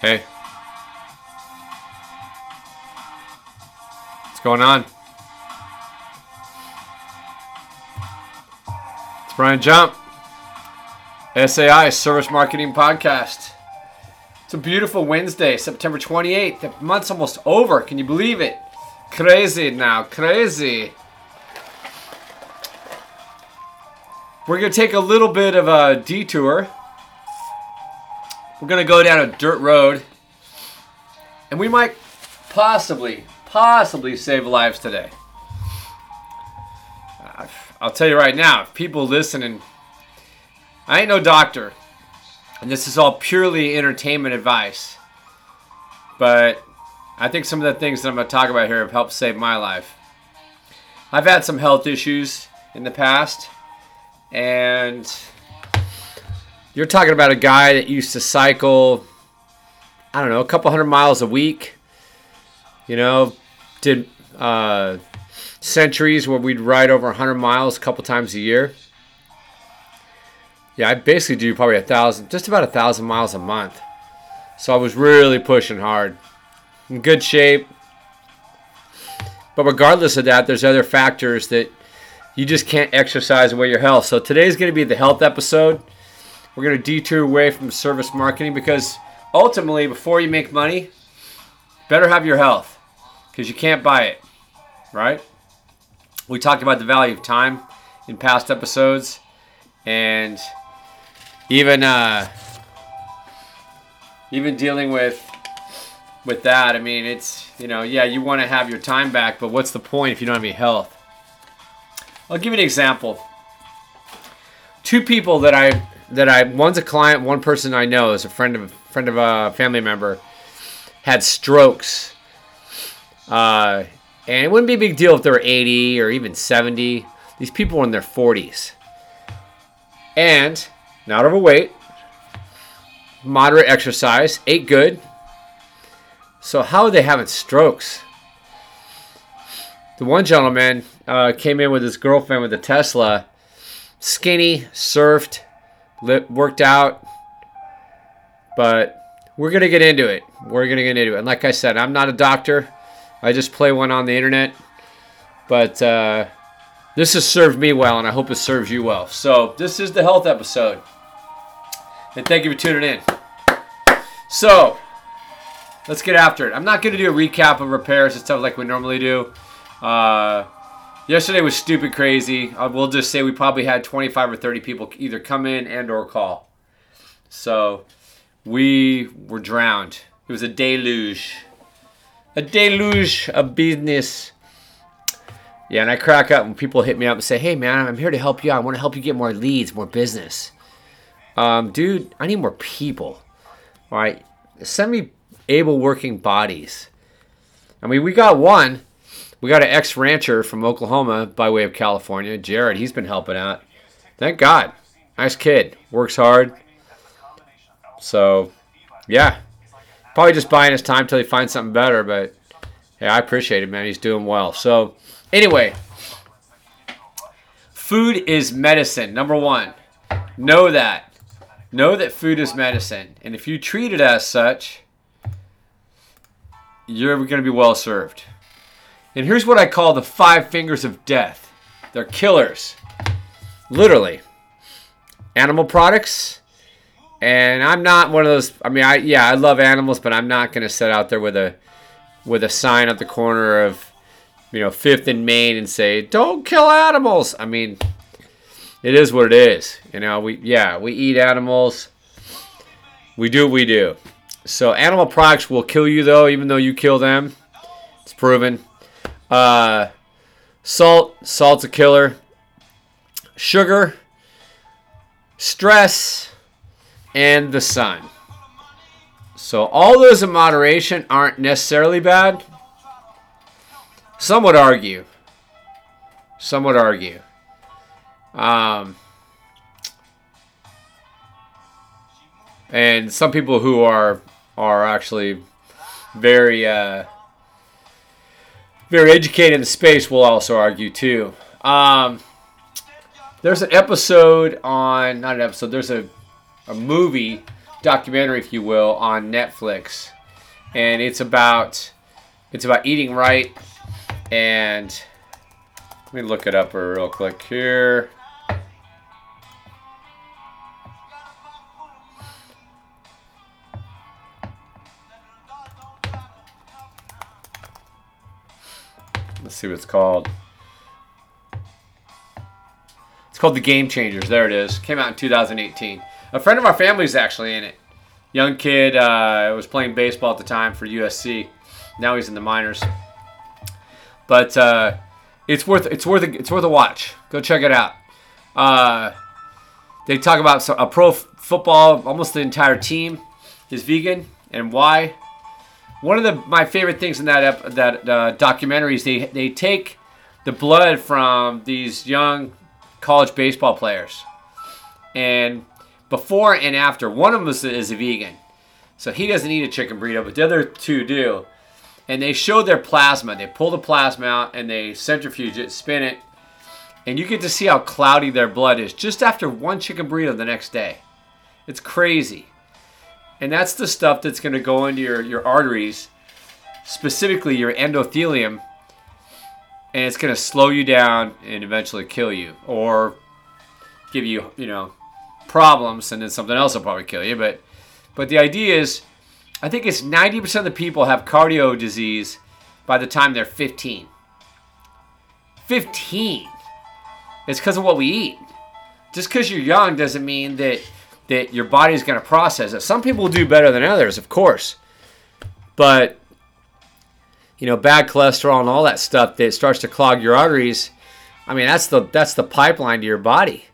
Hey. What's going on? It's Brian Jump. SAI Service Marketing Podcast. It's a beautiful Wednesday, September 28th. The month's almost over. Can you believe it? Crazy now, crazy. We're going to take a little bit of a detour. We're going to go down a dirt road. And we might possibly, possibly save lives today. I'll tell you right now, people listening, I ain't no doctor. And this is all purely entertainment advice. But I think some of the things that I'm going to talk about here have helped save my life. I've had some health issues in the past. And you're talking about a guy that used to cycle, I don't know, a couple hundred miles a week. You know, did uh, centuries where we'd ride over 100 miles a couple times a year. Yeah, I basically do probably a thousand, just about a thousand miles a month. So I was really pushing hard. In good shape. But regardless of that, there's other factors that you just can't exercise away your health. So today's going to be the health episode. We're going to detour away from service marketing because ultimately, before you make money, better have your health because you can't buy it, right? We talked about the value of time in past episodes, and even uh, even dealing with with that. I mean, it's you know, yeah, you want to have your time back, but what's the point if you don't have any health? I'll give you an example. Two people that I that I one's a client, one person I know is a friend of a friend of a family member had strokes. Uh, and it wouldn't be a big deal if they were 80 or even 70. These people were in their 40s. And not overweight, moderate exercise, ate good. So how are they having strokes? The one gentleman uh, came in with his girlfriend with a Tesla, skinny, surfed, worked out, but we're gonna get into it. We're gonna get into it. And like I said, I'm not a doctor. I just play one on the internet, but uh, this has served me well, and I hope it serves you well. So this is the health episode, and thank you for tuning in. So let's get after it. I'm not gonna do a recap of repairs and stuff like we normally do. Uh, yesterday was stupid crazy. I will just say we probably had 25 or 30 people either come in and or call. So we were drowned. It was a deluge. A deluge of business. Yeah, and I crack up when people hit me up and say, "Hey, man, I'm here to help you. out. I want to help you get more leads, more business." Um, dude, I need more people. All right, send me able working bodies. I mean, we got one we got an ex rancher from Oklahoma by way of California, Jared. He's been helping out. Thank God. Nice kid. Works hard. So, yeah. Probably just buying his time till he finds something better, but yeah, I appreciate it, man. He's doing well. So, anyway, food is medicine. Number one, know that. Know that food is medicine. And if you treat it as such, you're going to be well served. And here's what I call the five fingers of death they're killers. Literally. Animal products. And I'm not one of those. I mean, I yeah, I love animals, but I'm not gonna sit out there with a with a sign at the corner of you know Fifth and Main and say, "Don't kill animals." I mean, it is what it is. You know, we yeah, we eat animals. We do what we do. So animal products will kill you though, even though you kill them. It's proven. Uh, salt, salt's a killer. Sugar, stress, and the sun. So all those in moderation aren't necessarily bad. Some would argue. Some would argue. Um, and some people who are are actually very uh, very educated in the space will also argue too. Um, there's an episode on not an episode. There's a a movie documentary, if you will, on Netflix, and it's about it's about eating right. And let me look it up real quick here. Let's see what it's called. It's called The Game Changers. There it is. Came out in 2018. A friend of our family is actually in it. Young kid uh, was playing baseball at the time for USC. Now he's in the minors. But uh, it's worth it's worth a, it's worth a watch. Go check it out. Uh, they talk about a pro f- football. Almost the entire team is vegan and why. One of the my favorite things in that ep- that uh, documentary is they they take the blood from these young college baseball players. And before and after, one of them is, is a vegan. So he doesn't eat a chicken burrito, but the other two do. And they show their plasma. They pull the plasma out and they centrifuge it, spin it, and you get to see how cloudy their blood is just after one chicken burrito the next day. It's crazy. And that's the stuff that's going to go into your, your arteries, specifically your endothelium, and it's going to slow you down and eventually kill you or give you, you know, problems and then something else will probably kill you, but but the idea is I think it's 90% of the people have cardio disease by the time they're 15. 15. It's because of what we eat. Just because you're young doesn't mean that that your body's going to process it. Some people do better than others, of course. But you know, bad cholesterol and all that stuff that starts to clog your arteries. I mean, that's the that's the pipeline to your body,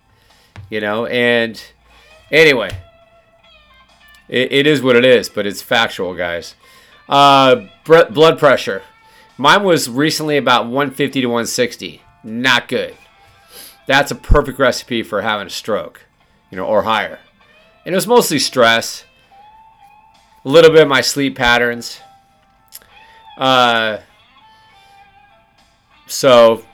you know. And anyway, it, it is what it is, but it's factual, guys. Uh, blood pressure. Mine was recently about 150 to 160. Not good. That's a perfect recipe for having a stroke, you know, or higher. And it was mostly stress, a little bit of my sleep patterns uh, so,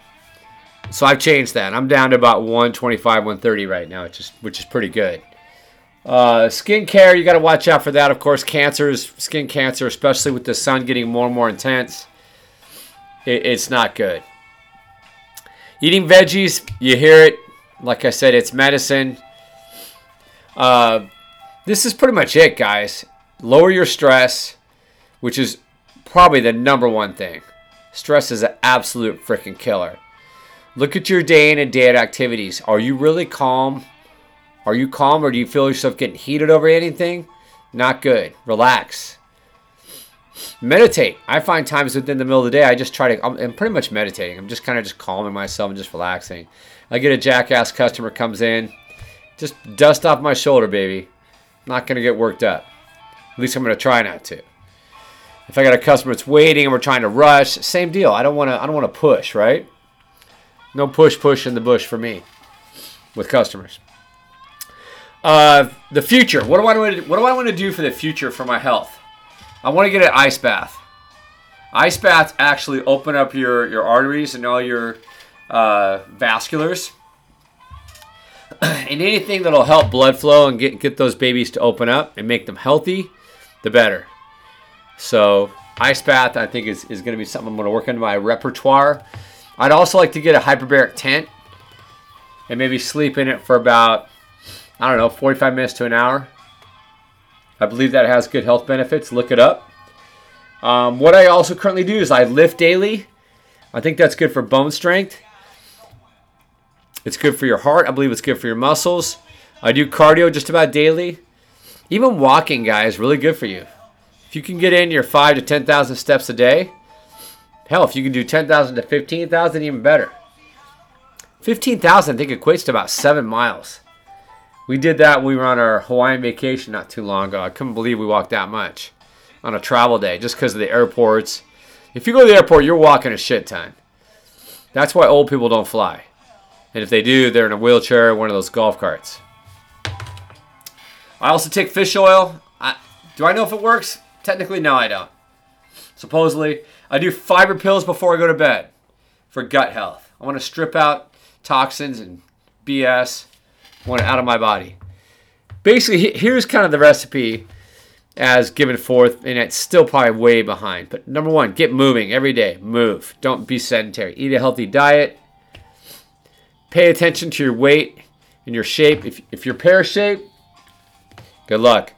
so I've changed that. I'm down to about 125, 130 right now, which is which is pretty good. Uh, skin care, you got to watch out for that. Of course, cancers, skin cancer, especially with the sun getting more and more intense, it, it's not good. Eating veggies, you hear it. Like I said, it's medicine. Uh, this is pretty much it, guys. Lower your stress, which is probably the number one thing. Stress is an absolute freaking killer. Look at your day in and day out activities. Are you really calm? Are you calm or do you feel yourself getting heated over anything? Not good. Relax. Meditate. I find times within the middle of the day, I just try to, I'm, I'm pretty much meditating. I'm just kind of just calming myself and just relaxing. I get a jackass customer comes in, just dust off my shoulder, baby. I'm not to get worked up. At least I'm to try not to. If I got a customer that's waiting and we're trying to rush, same deal. I don't want to. I don't want to push, right? No push, push in the bush for me with customers. Uh, the future. What do I want to, What do I want to do for the future for my health? I want to get an ice bath. Ice baths actually open up your your arteries and all your uh, vasculars. and anything that'll help blood flow and get get those babies to open up and make them healthy, the better. So ice bath, I think, is, is going to be something I'm going to work into my repertoire. I'd also like to get a hyperbaric tent and maybe sleep in it for about, I don't know, 45 minutes to an hour. I believe that has good health benefits. Look it up. Um, what I also currently do is I lift daily. I think that's good for bone strength. It's good for your heart. I believe it's good for your muscles. I do cardio just about daily. Even walking, guys, really good for you. If you can get in your five to 10,000 steps a day, hell, if you can do 10,000 to 15,000, even better. 15,000, I think, equates to about seven miles. We did that when we were on our Hawaiian vacation not too long ago. I couldn't believe we walked that much on a travel day just because of the airports. If you go to the airport, you're walking a shit ton. That's why old people don't fly. And if they do, they're in a wheelchair or one of those golf carts. I also take fish oil. I, do I know if it works? Technically, no, I don't. Supposedly, I do fiber pills before I go to bed for gut health. I want to strip out toxins and BS. I want it out of my body. basically, here's kind of the recipe as given forth, and it's still probably way behind. But number one, get moving every day. Move. Don't be sedentary. Eat a healthy diet. Pay attention to your weight and your shape. If, if you're pear shaped, good luck.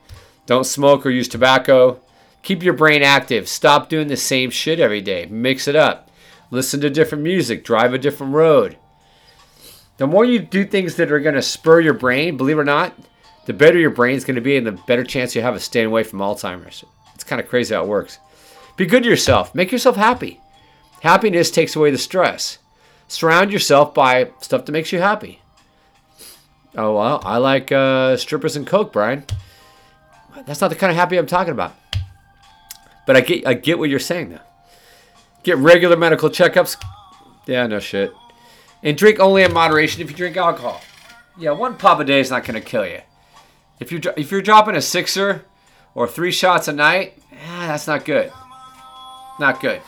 Don't smoke or use tobacco. Keep your brain active. Stop doing the same shit every day. Mix it up. Listen to different music. Drive a different road. The more you do things that are going to spur your brain, believe it or not, the better your brain's going to be and the better chance you have of staying away from Alzheimer's. It's kind of crazy how it works. Be good to yourself. Make yourself happy. Happiness takes away the stress. Surround yourself by stuff that makes you happy. Oh, well, I like uh, strippers and Coke, Brian. That's not the kind of happy I'm talking about. But I get, I get what you're saying, though. Get regular medical checkups. Yeah, no shit. And drink only in moderation if you drink alcohol. Yeah, one pop a day is not to kill you. If you're if you're dropping a sixer or three shots a night, eh, that's not good. Not good.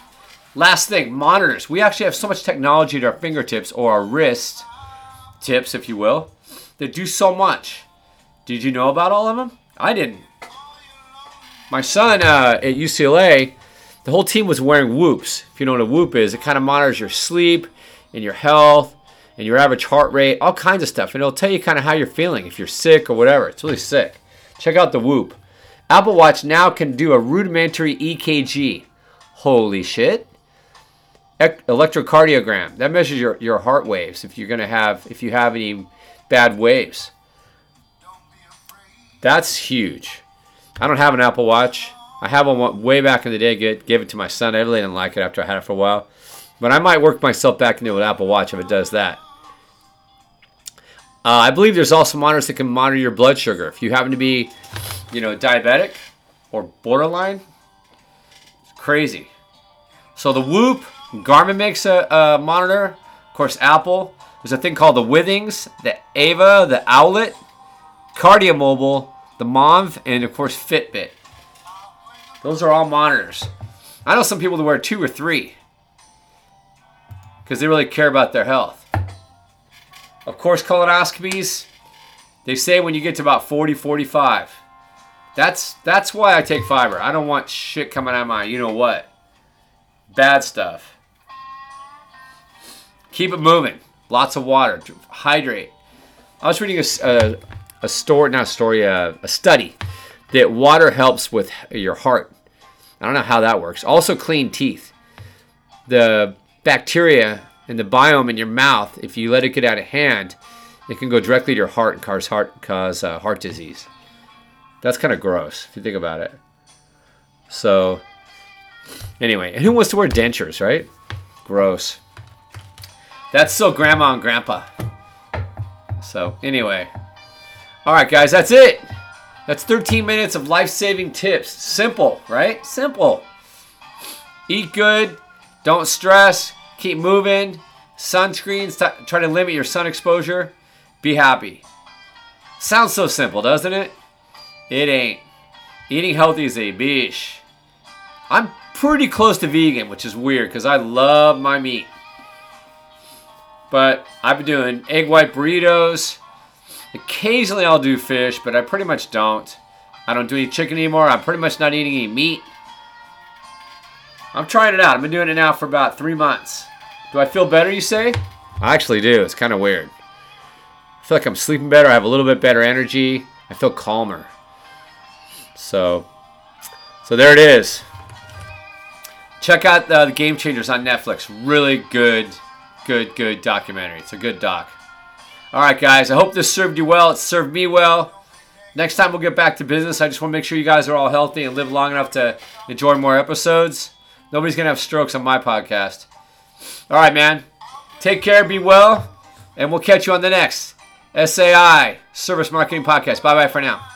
Last thing, monitors. We actually have so much technology at our fingertips or our wrist tips, if you will, that do so much. Did you know about all of them? I didn't. My son uh, at UCLA, the whole team was wearing whoops. If you know what a whoop is, it kind of monitors your sleep and your health and your average heart rate, all kinds of stuff. And it'll tell you kind of how you're feeling, if you're sick or whatever. It's really sick. Check out the Whoop. Apple Watch now can do a rudimentary EKG. Holy shit. Electrocardiogram. That measures your, your heart waves if you're gonna have if you have any bad waves. That's huge. I don't have an Apple Watch. I have one way back in the day. Get gave it to my son. I really didn't like it after I had it for a while. But I might work myself back into an Apple Watch if it does that. Uh, I believe there's also monitors that can monitor your blood sugar. If you happen to be, you know, diabetic or borderline, it's crazy. So the Whoop, Garmin makes a, a monitor. Of course, Apple. There's a thing called the Withings, the Ava, the Owlet, KardiaMobile, the Monv, and of course Fitbit. Those are all monitors. I know some people that wear two or three because they really care about their health. Of course, colonoscopies, they say when you get to about 40, 45. That's that's why I take fiber. I don't want shit coming out of my you know what. Bad stuff. Keep it moving. Lots of water. Hydrate. I was reading a, a, a story, not a story, a, a study that water helps with your heart. I don't know how that works. Also, clean teeth. The bacteria and the biome in your mouth, if you let it get out of hand, it can go directly to your heart and cause heart cause uh, heart disease. That's kind of gross if you think about it. So, anyway, and who wants to wear dentures, right? Gross. That's still grandma and grandpa. So, anyway. All right, guys, that's it. That's 13 minutes of life saving tips. Simple, right? Simple. Eat good. Don't stress. Keep moving. Sunscreens, t- try to limit your sun exposure. Be happy. Sounds so simple, doesn't it? It ain't. Eating healthy is a bitch. I'm pretty close to vegan, which is weird because I love my meat. But I've been doing egg white burritos. Occasionally I'll do fish, but I pretty much don't. I don't do any chicken anymore. I'm pretty much not eating any meat. I'm trying it out. I've been doing it now for about three months. Do I feel better, you say? I actually do. It's kind of weird. I feel like I'm sleeping better. I have a little bit better energy. I feel calmer. So, so there it is. Check out uh, the Game Changers on Netflix. Really good, good, good documentary. It's a good doc. All right, guys. I hope this served you well. It served me well. Next time we'll get back to business. I just want to make sure you guys are all healthy and live long enough to enjoy more episodes. Nobody's to have strokes on my podcast. All right, man. Take care, be well, and we'll catch you on the next SAI Service Marketing Podcast. Bye bye for now.